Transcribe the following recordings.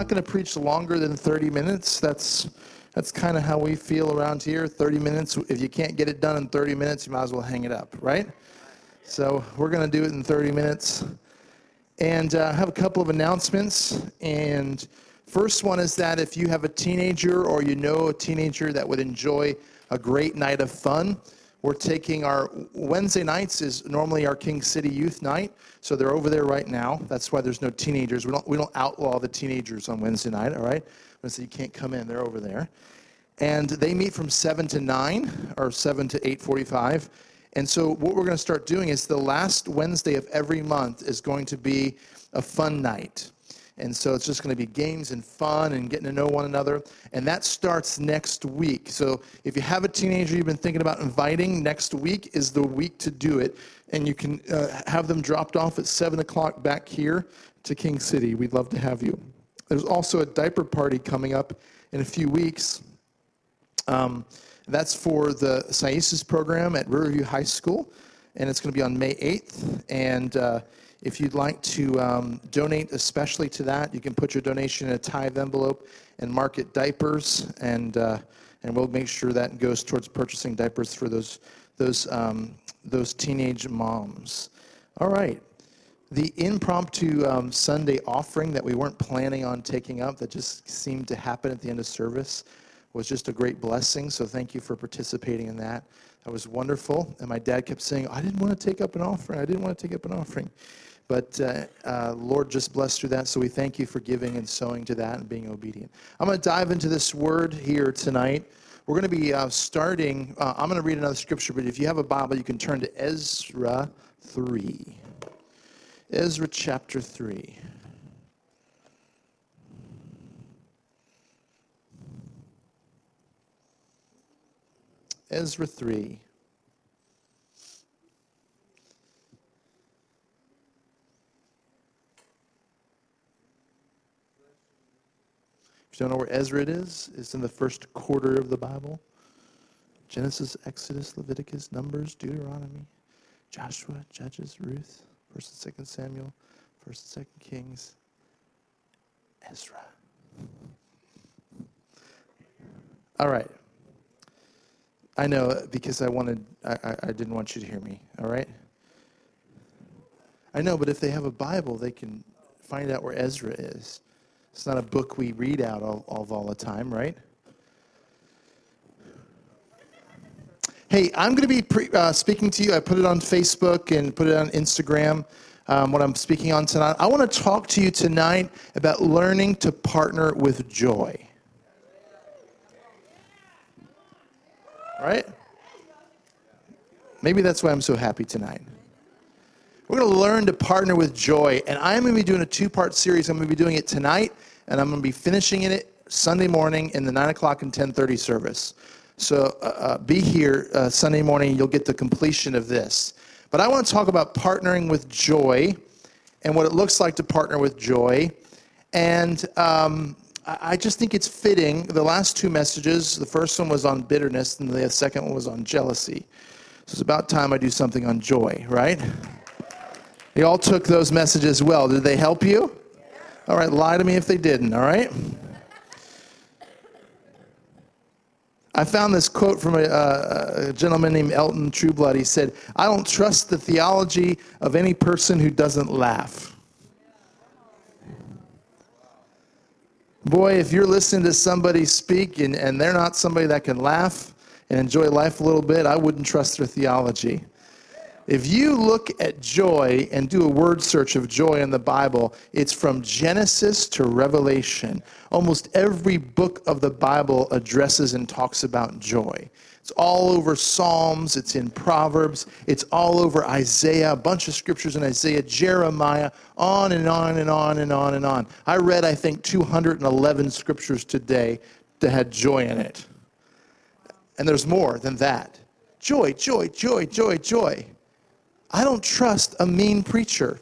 not going to preach longer than 30 minutes. That's that's kind of how we feel around here. 30 minutes. If you can't get it done in 30 minutes, you might as well hang it up, right? So we're going to do it in 30 minutes. And uh, have a couple of announcements. And first one is that if you have a teenager or you know a teenager that would enjoy a great night of fun, we're taking our Wednesday nights is normally our King City Youth Night, so they're over there right now. That's why there's no teenagers. We don't we don't outlaw the teenagers on Wednesday night. All right, so you can't come in. They're over there, and they meet from seven to nine or seven to eight forty-five. And so what we're going to start doing is the last Wednesday of every month is going to be a fun night. And so it's just going to be games and fun and getting to know one another. And that starts next week. So if you have a teenager you've been thinking about inviting, next week is the week to do it. And you can uh, have them dropped off at 7 o'clock back here to King City. We'd love to have you. There's also a diaper party coming up in a few weeks. Um, that's for the SAIS's program at Riverview High School. And it's going to be on May 8th. And uh, if you'd like to um, donate especially to that, you can put your donation in a tithe envelope and mark it diapers, and, uh, and we'll make sure that goes towards purchasing diapers for those, those, um, those teenage moms. All right. The impromptu um, Sunday offering that we weren't planning on taking up, that just seemed to happen at the end of service, was just a great blessing. So thank you for participating in that. That was wonderful. And my dad kept saying, I didn't want to take up an offering. I didn't want to take up an offering. But uh, uh, Lord just bless through that. So we thank you for giving and sowing to that and being obedient. I'm going to dive into this word here tonight. We're going to be uh, starting, uh, I'm going to read another scripture, but if you have a Bible, you can turn to Ezra 3. Ezra chapter 3. Ezra 3. Don't know where Ezra it is, it's in the first quarter of the Bible. Genesis, Exodus, Leviticus, Numbers, Deuteronomy, Joshua, Judges, Ruth, First and Second Samuel, First and Second Kings, Ezra. All right. I know because I wanted, I, I, I didn't want you to hear me. All right. I know, but if they have a Bible, they can find out where Ezra is. It's not a book we read out of, of all the time, right? Hey, I'm going to be pre- uh, speaking to you. I put it on Facebook and put it on Instagram. Um, what I'm speaking on tonight. I want to talk to you tonight about learning to partner with joy. Right? Maybe that's why I'm so happy tonight. To learn to partner with joy. And I'm going to be doing a two part series. I'm going to be doing it tonight, and I'm going to be finishing it Sunday morning in the 9 o'clock and 10.30 service. So uh, uh, be here uh, Sunday morning. You'll get the completion of this. But I want to talk about partnering with joy and what it looks like to partner with joy. And um, I just think it's fitting. The last two messages, the first one was on bitterness, and the second one was on jealousy. So it's about time I do something on joy, right? You all took those messages well. Did they help you? All right, lie to me if they didn't, all right? I found this quote from a, uh, a, gentleman named Elton Trueblood. He said, I don't trust the theology of any person who doesn't laugh. Boy, if you're listening to somebody speak and, and they're not somebody that can laugh and enjoy life a little bit, I wouldn't trust their theology. If you look at joy and do a word search of joy in the Bible, it's from Genesis to Revelation. Almost every book of the Bible addresses and talks about joy. It's all over Psalms, it's in Proverbs, it's all over Isaiah, a bunch of scriptures in Isaiah, Jeremiah, on and on and on and on and on. I read, I think, 211 scriptures today that had joy in it. And there's more than that. Joy, joy, joy, joy, joy. I don't trust a mean preacher.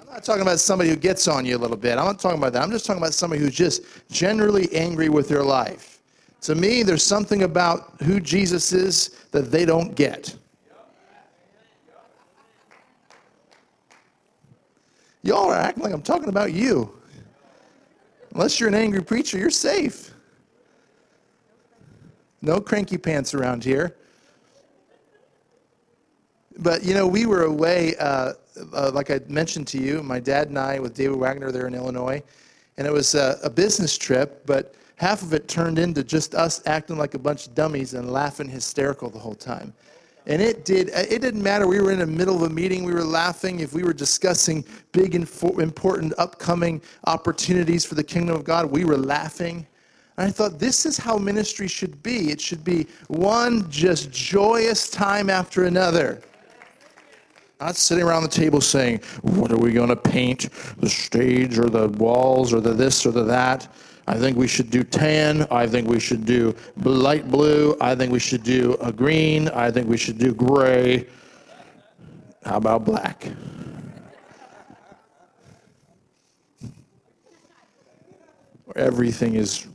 I'm not talking about somebody who gets on you a little bit. I'm not talking about that. I'm just talking about somebody who's just generally angry with their life. To me, there's something about who Jesus is that they don't get. Y'all are acting like I'm talking about you. Unless you're an angry preacher, you're safe. No cranky pants around here. But, you know, we were away, uh, uh, like I mentioned to you, my dad and I with David Wagner there in Illinois. And it was a, a business trip, but half of it turned into just us acting like a bunch of dummies and laughing hysterical the whole time. And it did, it didn't matter. We were in the middle of a meeting, we were laughing. If we were discussing big, important, upcoming opportunities for the kingdom of God, we were laughing. And I thought, this is how ministry should be. It should be one just joyous time after another. Not sitting around the table saying, what are we going to paint? The stage or the walls or the this or the that? I think we should do tan. I think we should do light blue. I think we should do a green. I think we should do gray. How about black? Everything is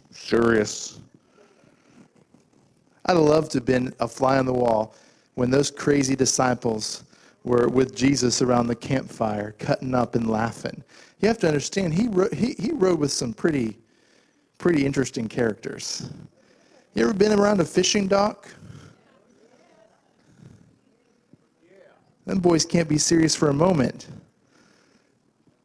I'd love to have been a fly on the wall when those crazy disciples were with Jesus around the campfire, cutting up and laughing. You have to understand, he, ro- he, he rode with some pretty pretty interesting characters. You ever been around a fishing dock? Them boys can't be serious for a moment.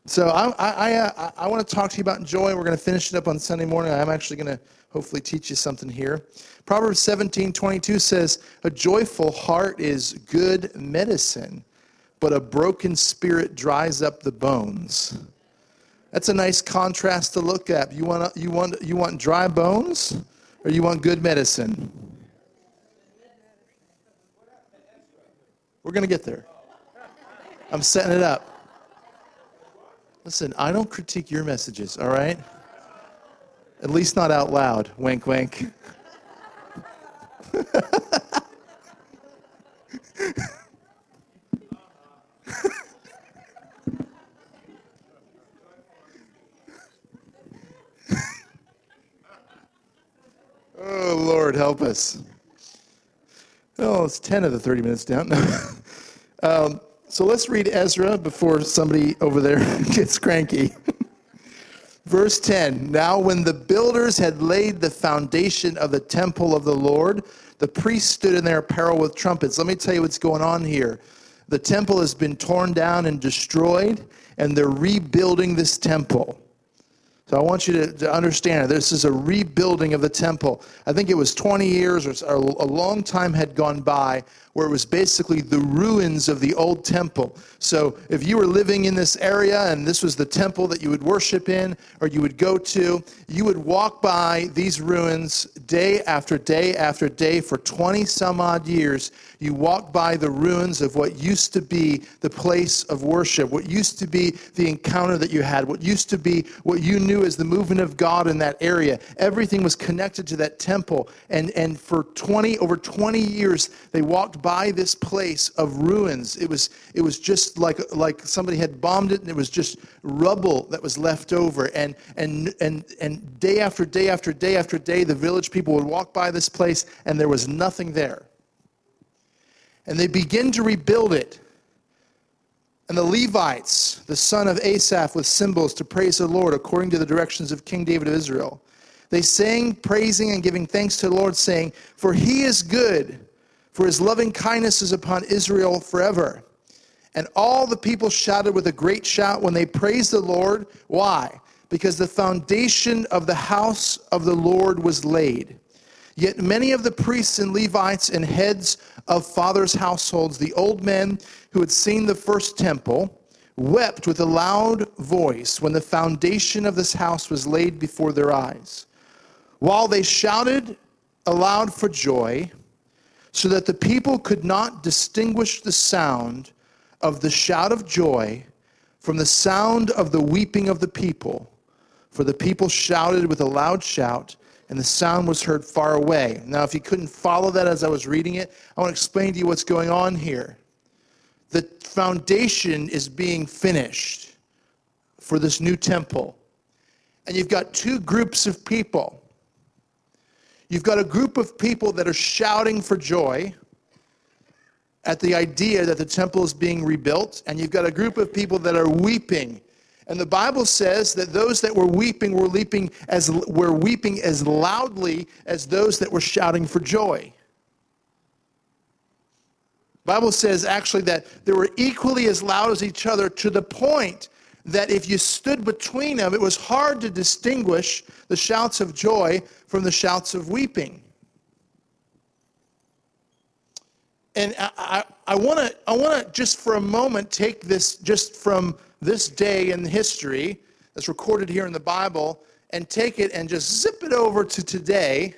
So I, I, uh, I, I want to talk to you about joy. We're going to finish it up on Sunday morning. I'm actually going to hopefully teach you something here. Proverbs 17, 22 says, A joyful heart is good medicine, but a broken spirit dries up the bones. That's a nice contrast to look at. You want, you want, you want dry bones or you want good medicine? We're going to get there. I'm setting it up. Listen, I don't critique your messages, all right? At least not out loud. Wink, wink. Oh, Lord, help us. Oh, it's 10 of the 30 minutes down. um, so let's read Ezra before somebody over there gets cranky. Verse 10 Now, when the builders had laid the foundation of the temple of the Lord, the priests stood in their apparel with trumpets. Let me tell you what's going on here. The temple has been torn down and destroyed, and they're rebuilding this temple. So I want you to, to understand this is a rebuilding of the temple. I think it was 20 years or a long time had gone by where it was basically the ruins of the old temple. So if you were living in this area and this was the temple that you would worship in or you would go to, you would walk by these ruins day after day after day for 20 some odd years. You walk by the ruins of what used to be the place of worship, what used to be the encounter that you had, what used to be what you knew as the movement of God in that area. Everything was connected to that temple. And, and for 20, over 20 years, they walked by this place of ruins. It was, it was just like, like somebody had bombed it and it was just rubble that was left over. And, and, and, and day after day after day after day, the village people would walk by this place and there was nothing there. And they begin to rebuild it. And the Levites, the son of Asaph, with cymbals to praise the Lord according to the directions of King David of Israel. They sang, praising and giving thanks to the Lord, saying, For he is good for his loving kindness is upon Israel forever. And all the people shouted with a great shout when they praised the Lord. Why? Because the foundation of the house of the Lord was laid. Yet many of the priests and Levites and heads of fathers' households, the old men who had seen the first temple, wept with a loud voice when the foundation of this house was laid before their eyes. While they shouted aloud for joy, so that the people could not distinguish the sound of the shout of joy from the sound of the weeping of the people. For the people shouted with a loud shout, and the sound was heard far away. Now, if you couldn't follow that as I was reading it, I want to explain to you what's going on here. The foundation is being finished for this new temple. And you've got two groups of people You've got a group of people that are shouting for joy at the idea that the temple is being rebuilt, and you've got a group of people that are weeping And the Bible says that those that were weeping were weeping as were weeping as loudly as those that were shouting for joy. Bible says actually that they were equally as loud as each other to the point that if you stood between them, it was hard to distinguish the shouts of joy from the shouts of weeping. And I, I, want to I just for a moment take this just from this day in history that's recorded here in the Bible and take it and just zip it over to today.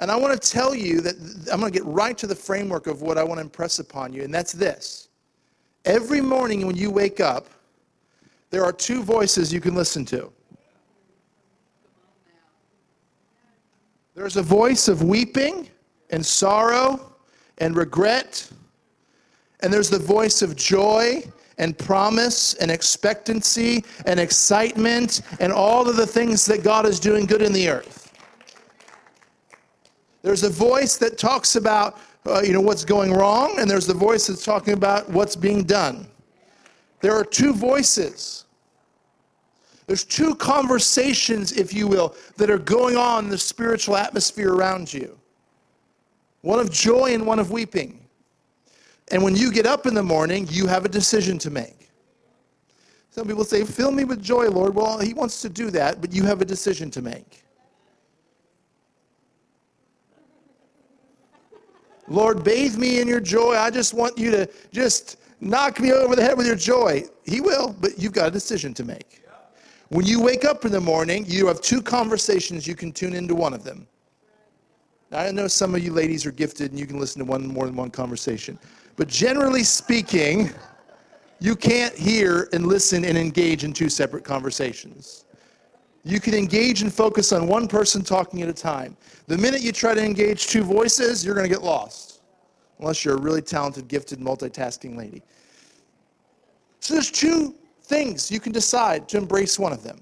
And I want to tell you that I'm going to get right to the framework of what I want to impress upon you, and that's this. Every morning when you wake up, there are two voices you can listen to. There's a voice of weeping and sorrow and regret, and there's the voice of joy and promise and expectancy and excitement and all of the things that God is doing good in the earth. There's a voice that talks about uh, you know what's going wrong and there's the voice that's talking about what's being done. There are two voices. There's two conversations, if you will, that are going on in the spiritual atmosphere around you one of joy and one of weeping. And when you get up in the morning, you have a decision to make. Some people say, Fill me with joy, Lord. Well, He wants to do that, but you have a decision to make. Lord, bathe me in your joy. I just want you to just knock me over the head with your joy. He will, but you've got a decision to make. When you wake up in the morning, you have two conversations. You can tune into one of them. Now, I know some of you ladies are gifted and you can listen to one more than one conversation. But generally speaking, you can't hear and listen and engage in two separate conversations. You can engage and focus on one person talking at a time. The minute you try to engage two voices, you're going to get lost, unless you're a really talented, gifted, multitasking lady. So there's two things you can decide to embrace one of them.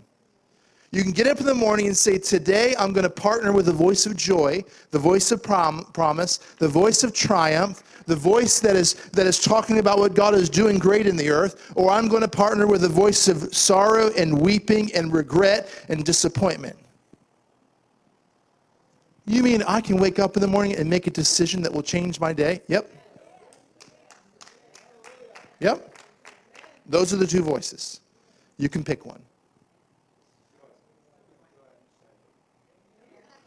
You can get up in the morning and say, Today I'm going to partner with the voice of joy, the voice of prom- promise, the voice of triumph, the voice that is, that is talking about what God is doing great in the earth, or I'm going to partner with the voice of sorrow and weeping and regret and disappointment. You mean I can wake up in the morning and make a decision that will change my day? Yep. Yep. Those are the two voices. You can pick one.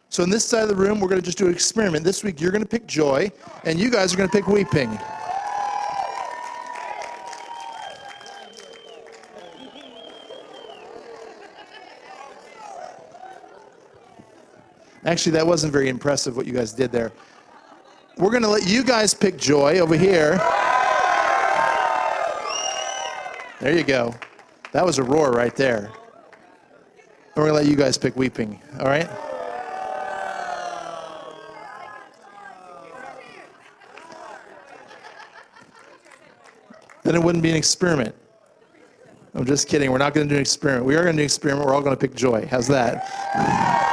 So, in this side of the room, we're going to just do an experiment. This week, you're going to pick joy, and you guys are going to pick weeping. Actually, that wasn't very impressive what you guys did there. We're going to let you guys pick joy over here. There you go. That was a roar right there. And we're going to let you guys pick weeping, all right? then it wouldn't be an experiment. I'm just kidding. We're not going to do an experiment. We are going to do an experiment. We're all going to pick joy. How's that?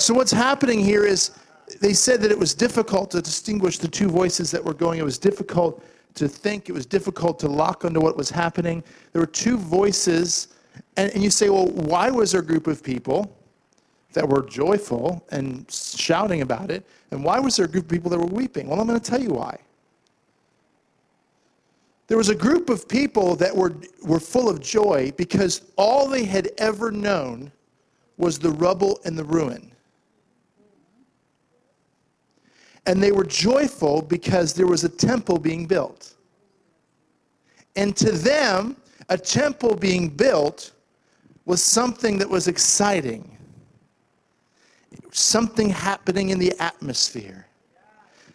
So, what's happening here is they said that it was difficult to distinguish the two voices that were going. It was difficult to think. It was difficult to lock onto what was happening. There were two voices. And, and you say, well, why was there a group of people that were joyful and shouting about it? And why was there a group of people that were weeping? Well, I'm going to tell you why. There was a group of people that were, were full of joy because all they had ever known was the rubble and the ruin. And they were joyful because there was a temple being built. And to them, a temple being built was something that was exciting, something happening in the atmosphere.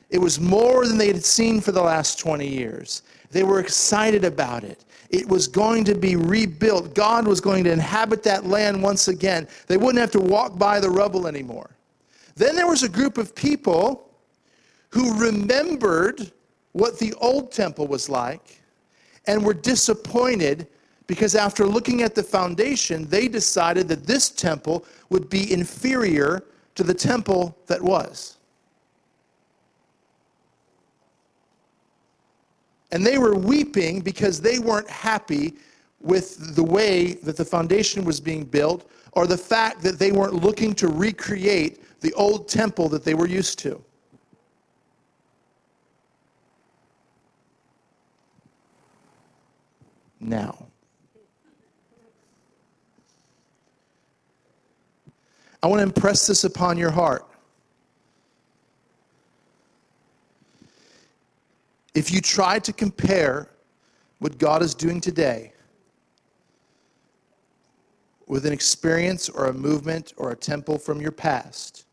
It was more than they had seen for the last 20 years. They were excited about it. It was going to be rebuilt. God was going to inhabit that land once again. They wouldn't have to walk by the rubble anymore. Then there was a group of people who remembered what the old temple was like and were disappointed because after looking at the foundation, they decided that this temple would be inferior to the temple that was. And they were weeping because they weren't happy with the way that the foundation was being built or the fact that they weren't looking to recreate the old temple that they were used to. Now, I want to impress this upon your heart. If you try to compare what God is doing today with an experience or a movement or a temple from your past,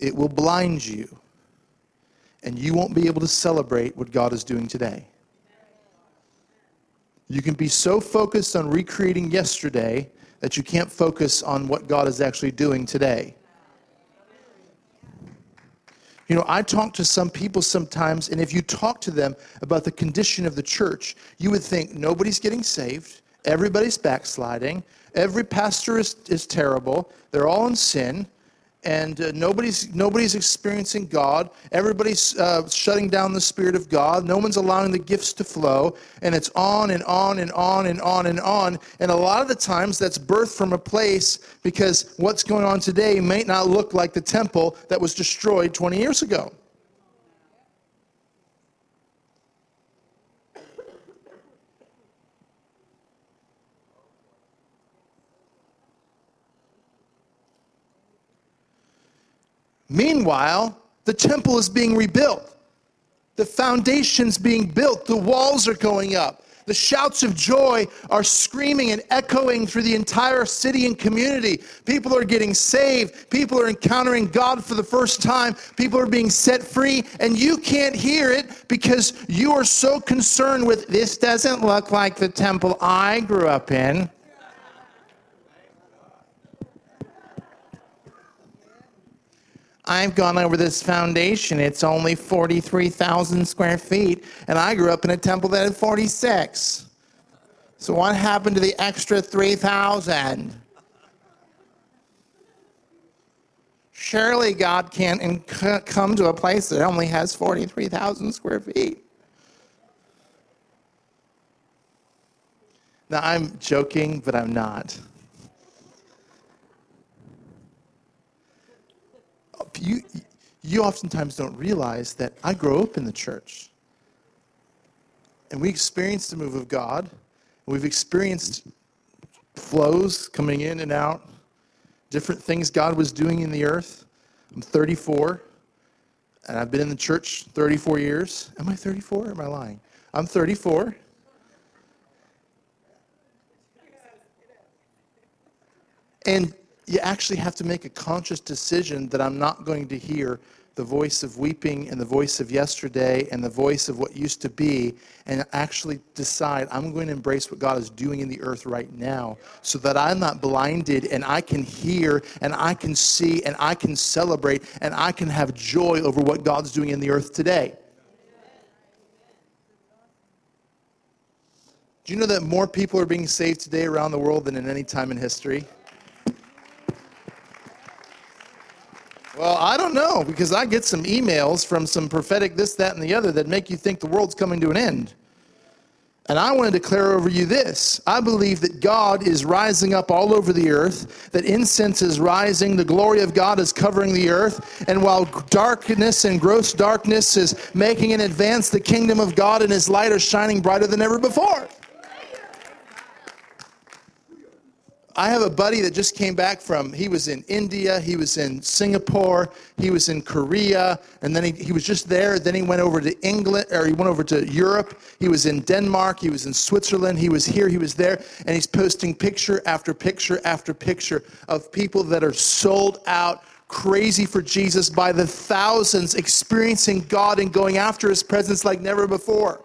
it will blind you and you won't be able to celebrate what God is doing today. You can be so focused on recreating yesterday that you can't focus on what God is actually doing today. You know, I talk to some people sometimes, and if you talk to them about the condition of the church, you would think nobody's getting saved, everybody's backsliding, every pastor is, is terrible, they're all in sin, and uh, nobody's nobody's experiencing God. Everybody's uh, shutting down the Spirit of God. No one's allowing the gifts to flow, and it's on and on and on and on and on. And a lot of the times, that's birthed from a place because what's going on today may not look like the temple that was destroyed 20 years ago. Meanwhile, the temple is being rebuilt. The foundation's being built. The walls are going up. The shouts of joy are screaming and echoing through the entire city and community. People are getting saved. People are encountering God for the first time. People are being set free, and you can't hear it because you are so concerned with this doesn't look like the temple I grew up in. I've gone over this foundation. It's only 43,000 square feet, and I grew up in a temple that had 46. So what happened to the extra 3,000? Surely God can't come to a place that only has 43,000 square feet. Now, I'm joking, but I'm not. You, you oftentimes don't realize that I grew up in the church. And we experienced the move of God. We've experienced flows coming in and out, different things God was doing in the earth. I'm 34, and I've been in the church 34 years. Am I 34 or am I lying? I'm 34. And you actually have to make a conscious decision that I'm not going to hear the voice of weeping and the voice of yesterday and the voice of what used to be, and actually decide I'm going to embrace what God is doing in the earth right now so that I'm not blinded and I can hear and I can see and I can celebrate and I can have joy over what God's doing in the earth today. Do you know that more people are being saved today around the world than in any time in history? Well, I don't know because I get some emails from some prophetic this, that, and the other that make you think the world's coming to an end. And I want to declare over you this I believe that God is rising up all over the earth, that incense is rising, the glory of God is covering the earth. And while darkness and gross darkness is making an advance, the kingdom of God and his light are shining brighter than ever before. I have a buddy that just came back from, he was in India, he was in Singapore, he was in Korea, and then he, he was just there. Then he went over to England, or he went over to Europe. He was in Denmark, he was in Switzerland, he was here, he was there, and he's posting picture after picture after picture of people that are sold out crazy for Jesus by the thousands, experiencing God and going after his presence like never before.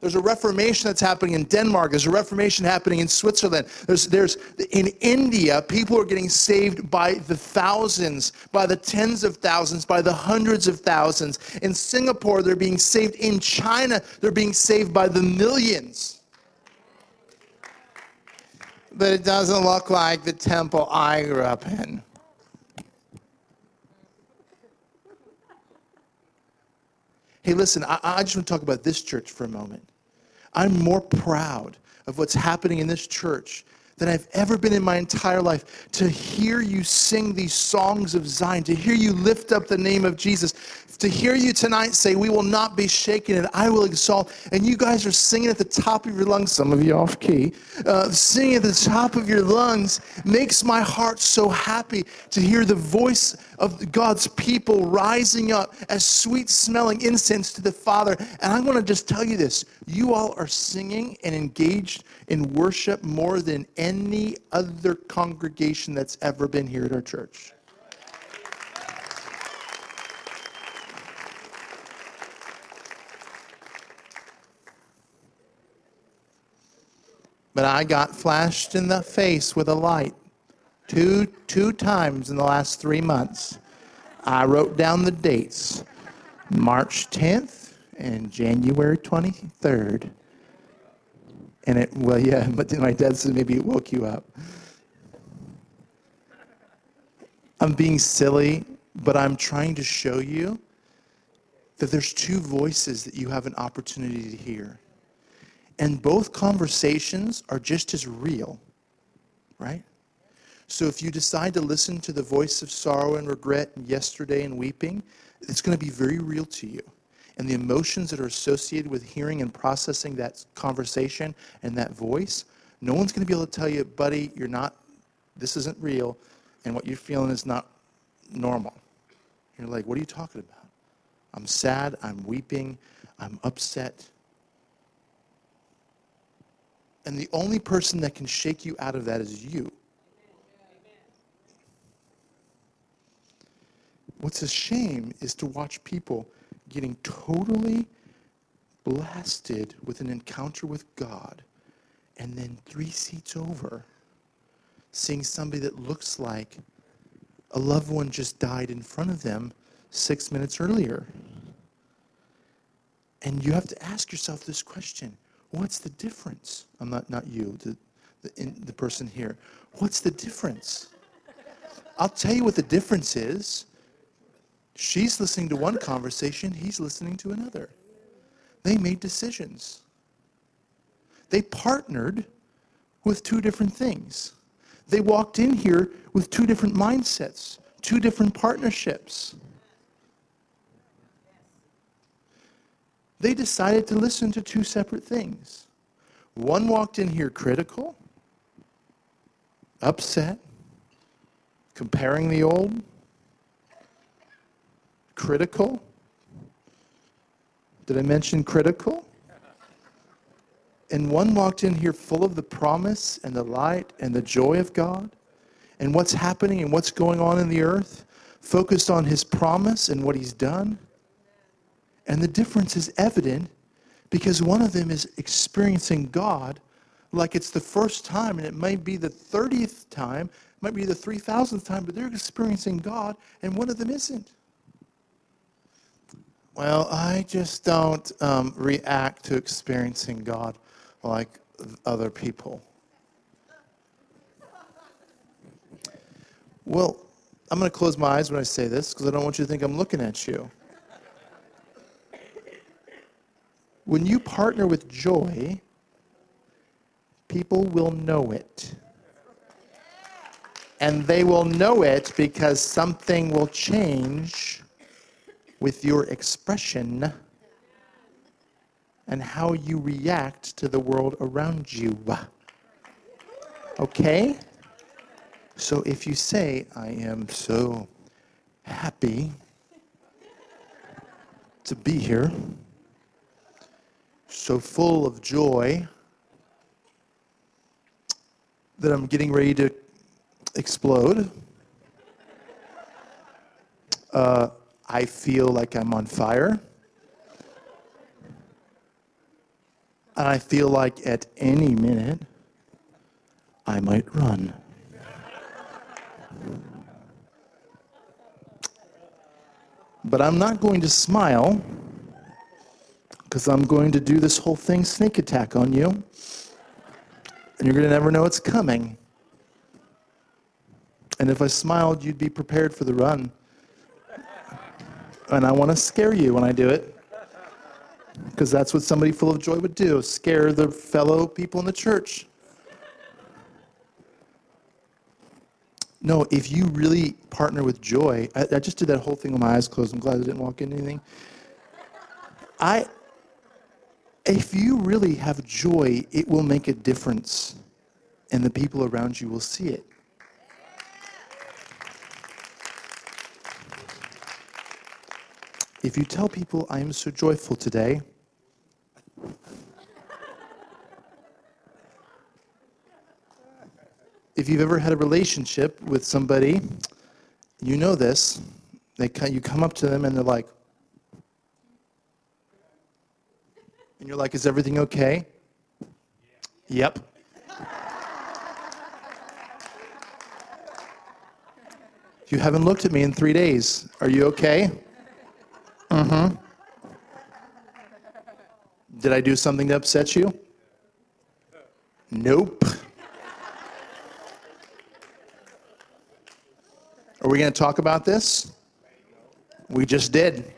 There's a reformation that's happening in Denmark. There's a reformation happening in Switzerland. There's, there's in India, people are getting saved by the thousands, by the tens of thousands, by the hundreds of thousands. In Singapore, they're being saved. In China, they're being saved by the millions. But it doesn't look like the temple I grew up in. Hey, listen, I, I just want to talk about this church for a moment. I'm more proud of what's happening in this church than I've ever been in my entire life. To hear you sing these songs of Zion, to hear you lift up the name of Jesus, to hear you tonight say, We will not be shaken and I will exalt. And you guys are singing at the top of your lungs, some of you off key, uh, singing at the top of your lungs makes my heart so happy to hear the voice of God's people rising up as sweet smelling incense to the Father. And I want to just tell you this you all are singing and engaged in worship more than any other congregation that's ever been here at our church. But I got flashed in the face with a light two, two times in the last three months. I wrote down the dates March 10th and January 23rd. And it, well, yeah, but my dad said maybe it woke you up. I'm being silly, but I'm trying to show you that there's two voices that you have an opportunity to hear. And both conversations are just as real, right? So if you decide to listen to the voice of sorrow and regret and yesterday and weeping, it's going to be very real to you. And the emotions that are associated with hearing and processing that conversation and that voice, no one's going to be able to tell you, buddy, you're not, this isn't real, and what you're feeling is not normal. You're like, what are you talking about? I'm sad, I'm weeping, I'm upset. And the only person that can shake you out of that is you. What's a shame is to watch people getting totally blasted with an encounter with God and then three seats over seeing somebody that looks like a loved one just died in front of them six minutes earlier. And you have to ask yourself this question What's the difference? I'm not, not you, the, the, in, the person here. What's the difference? I'll tell you what the difference is. She's listening to one conversation, he's listening to another. They made decisions. They partnered with two different things. They walked in here with two different mindsets, two different partnerships. They decided to listen to two separate things. One walked in here critical, upset, comparing the old, critical. Did I mention critical? And one walked in here full of the promise and the light and the joy of God and what's happening and what's going on in the earth, focused on his promise and what he's done. And the difference is evident because one of them is experiencing God like it's the first time, and it might be the 30th time, might be the 3,000th time, but they're experiencing God, and one of them isn't. Well, I just don't um, react to experiencing God like other people. Well, I'm going to close my eyes when I say this because I don't want you to think I'm looking at you. When you partner with joy, people will know it. And they will know it because something will change with your expression and how you react to the world around you. Okay? So if you say, I am so happy to be here, so full of joy that I'm getting ready to explode. Uh, I feel like I'm on fire. And I feel like at any minute I might run. But I'm not going to smile because I'm going to do this whole thing sneak attack on you, and you're going to never know it's coming. And if I smiled, you'd be prepared for the run. And I want to scare you when I do it. because that's what somebody full of joy would do scare the fellow people in the church. No, if you really partner with joy, I, I, just did that whole thing with my eyes closed. I'm glad I didn't walk into anything. I, if you really have joy, it will make a difference, and the people around you will see it. If you tell people, I am so joyful today, if you've ever had a relationship with somebody, you know this. They, you come up to them and they're like, and you're like, is everything okay? Yep. You haven't looked at me in three days. Are you okay? Mm-hmm. Did I do something to upset you? Nope. Are we going to talk about this? We just did.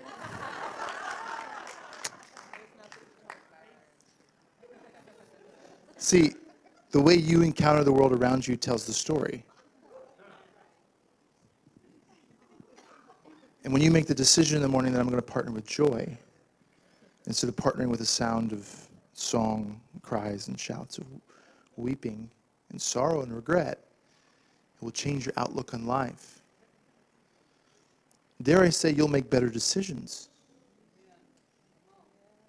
See, the way you encounter the world around you tells the story. And when you make the decision in the morning that I'm going to partner with joy, instead of partnering with the sound of song, cries, and shouts of weeping and sorrow and regret, it will change your outlook on life. Dare I say, you'll make better decisions.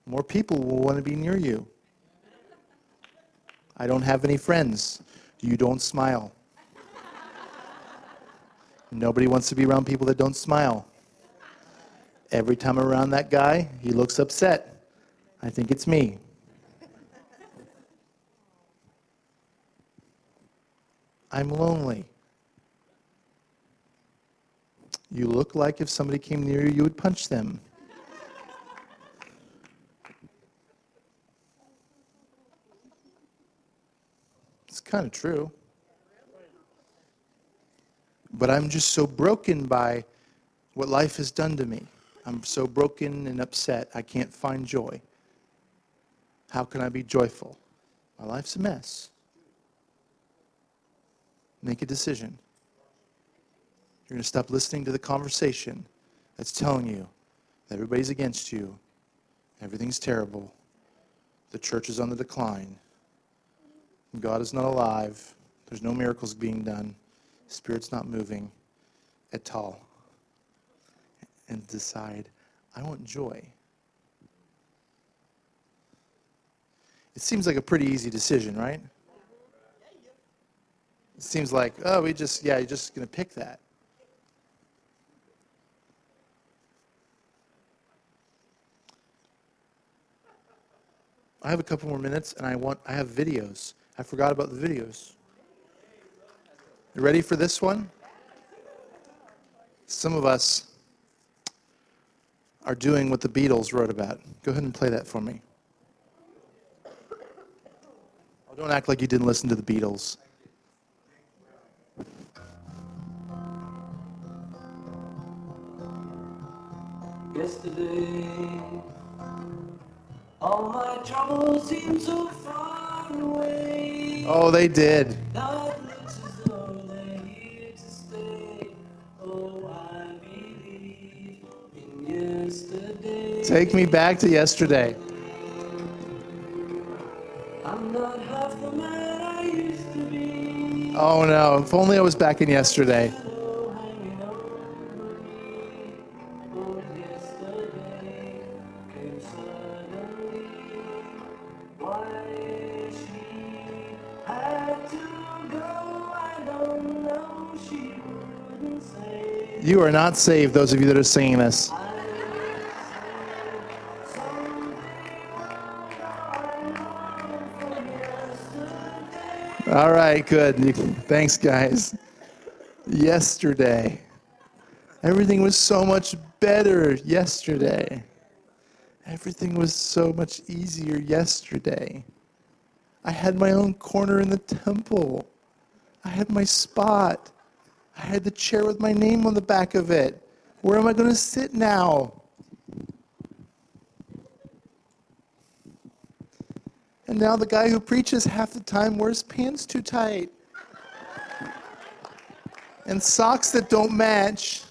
More people will want to be near you. I don't have any friends. You don't smile. Nobody wants to be around people that don't smile. Every time I'm around that guy, he looks upset. I think it's me. I'm lonely. You look like if somebody came near you, you would punch them. Kind of true. But I'm just so broken by what life has done to me. I'm so broken and upset, I can't find joy. How can I be joyful? My life's a mess. Make a decision. You're going to stop listening to the conversation that's telling you that everybody's against you, everything's terrible, the church is on the decline, God is not alive, there's no miracles being done, Spirit's not moving at all and decide, I want joy. It seems like a pretty easy decision, right? It seems like, oh, we just, yeah, you're just going to pick that. I have a couple more minutes and I want I have videos. I forgot about the videos. You ready for this one? Some of us are doing what the Beatles wrote about. Go ahead and play that for me. Oh, don't act like you didn't listen to the Beatles. Yesterday, all my troubles seem so far. Oh, they did. Take me back to yesterday. Oh no, if only I was back in yesterday. You are not saved, those of you that are singing this. All right, good. Thanks, guys. Yesterday. Everything was so much better yesterday. Everything was so much easier yesterday. I had my own corner in the temple. I had my spot. I had the chair with my name on the back of it. Where am I going to sit now? And now the guy who preaches half the time wears pants too tight and socks that don't match.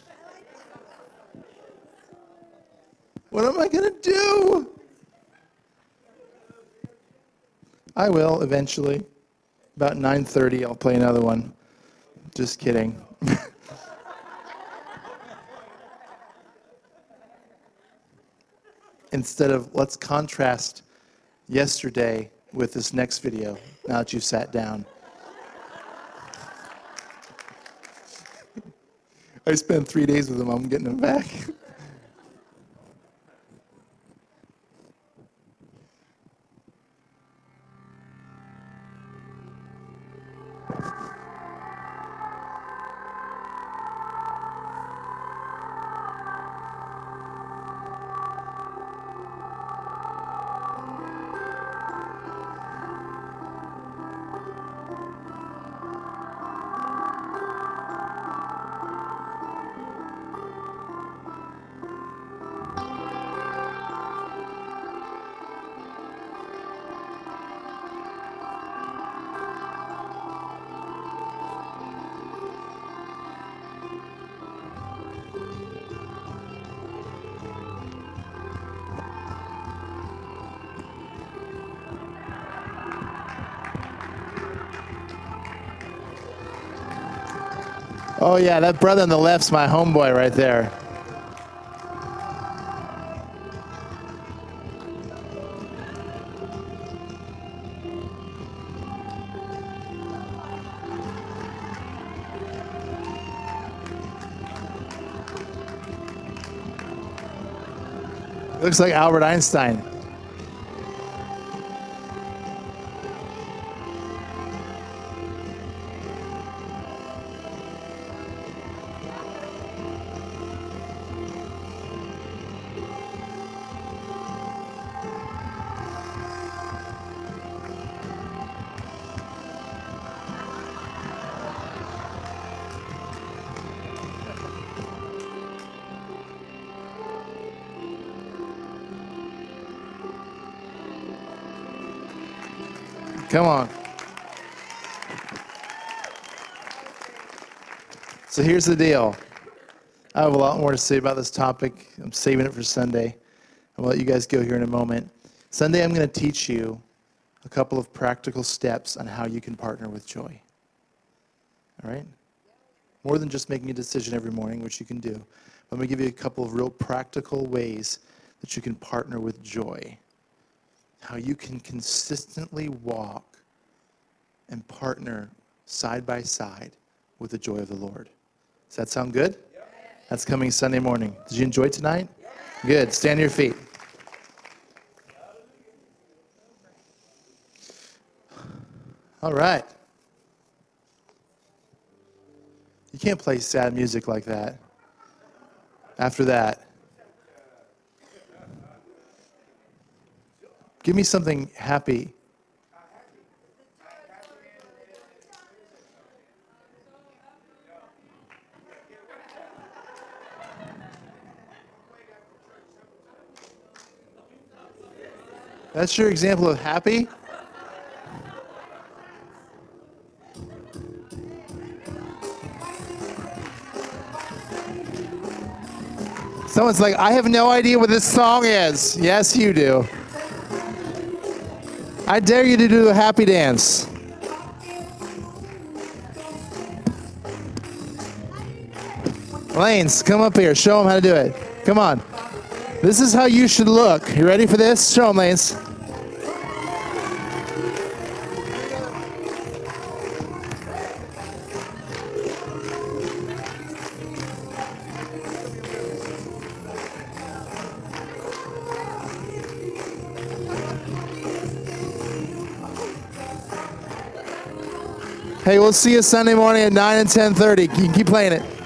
What am I going to do? I will eventually. About 9:30 I'll play another one. Just kidding. Instead of let's contrast yesterday with this next video now that you've sat down. I spent three days with him. I'm getting him back. Oh, yeah, that brother on the left's my homeboy right there. Looks like Albert Einstein. Come on. So here's the deal. I have a lot more to say about this topic. I'm saving it for Sunday. I'll let you guys go here in a moment. Sunday, I'm going to teach you a couple of practical steps on how you can partner with joy. All right? More than just making a decision every morning, which you can do. Let me give you a couple of real practical ways that you can partner with joy how you can consistently walk and partner side by side with the joy of the Lord. Does that sound good? That's coming Sunday morning. Did you enjoy tonight? Good. Stand on your feet. All right. You can't play sad music like that. After that, Give me something happy. That's your example of happy? Someone's like, I have no idea what this song is. Yes, you do. I dare you to do a happy dance. Lanes, come up here. Show them how to do it. Come on. This is how you should look. You ready for this? Show them, Lanes. Hey, we'll see you Sunday morning at 9 and 10.30. You can keep playing it.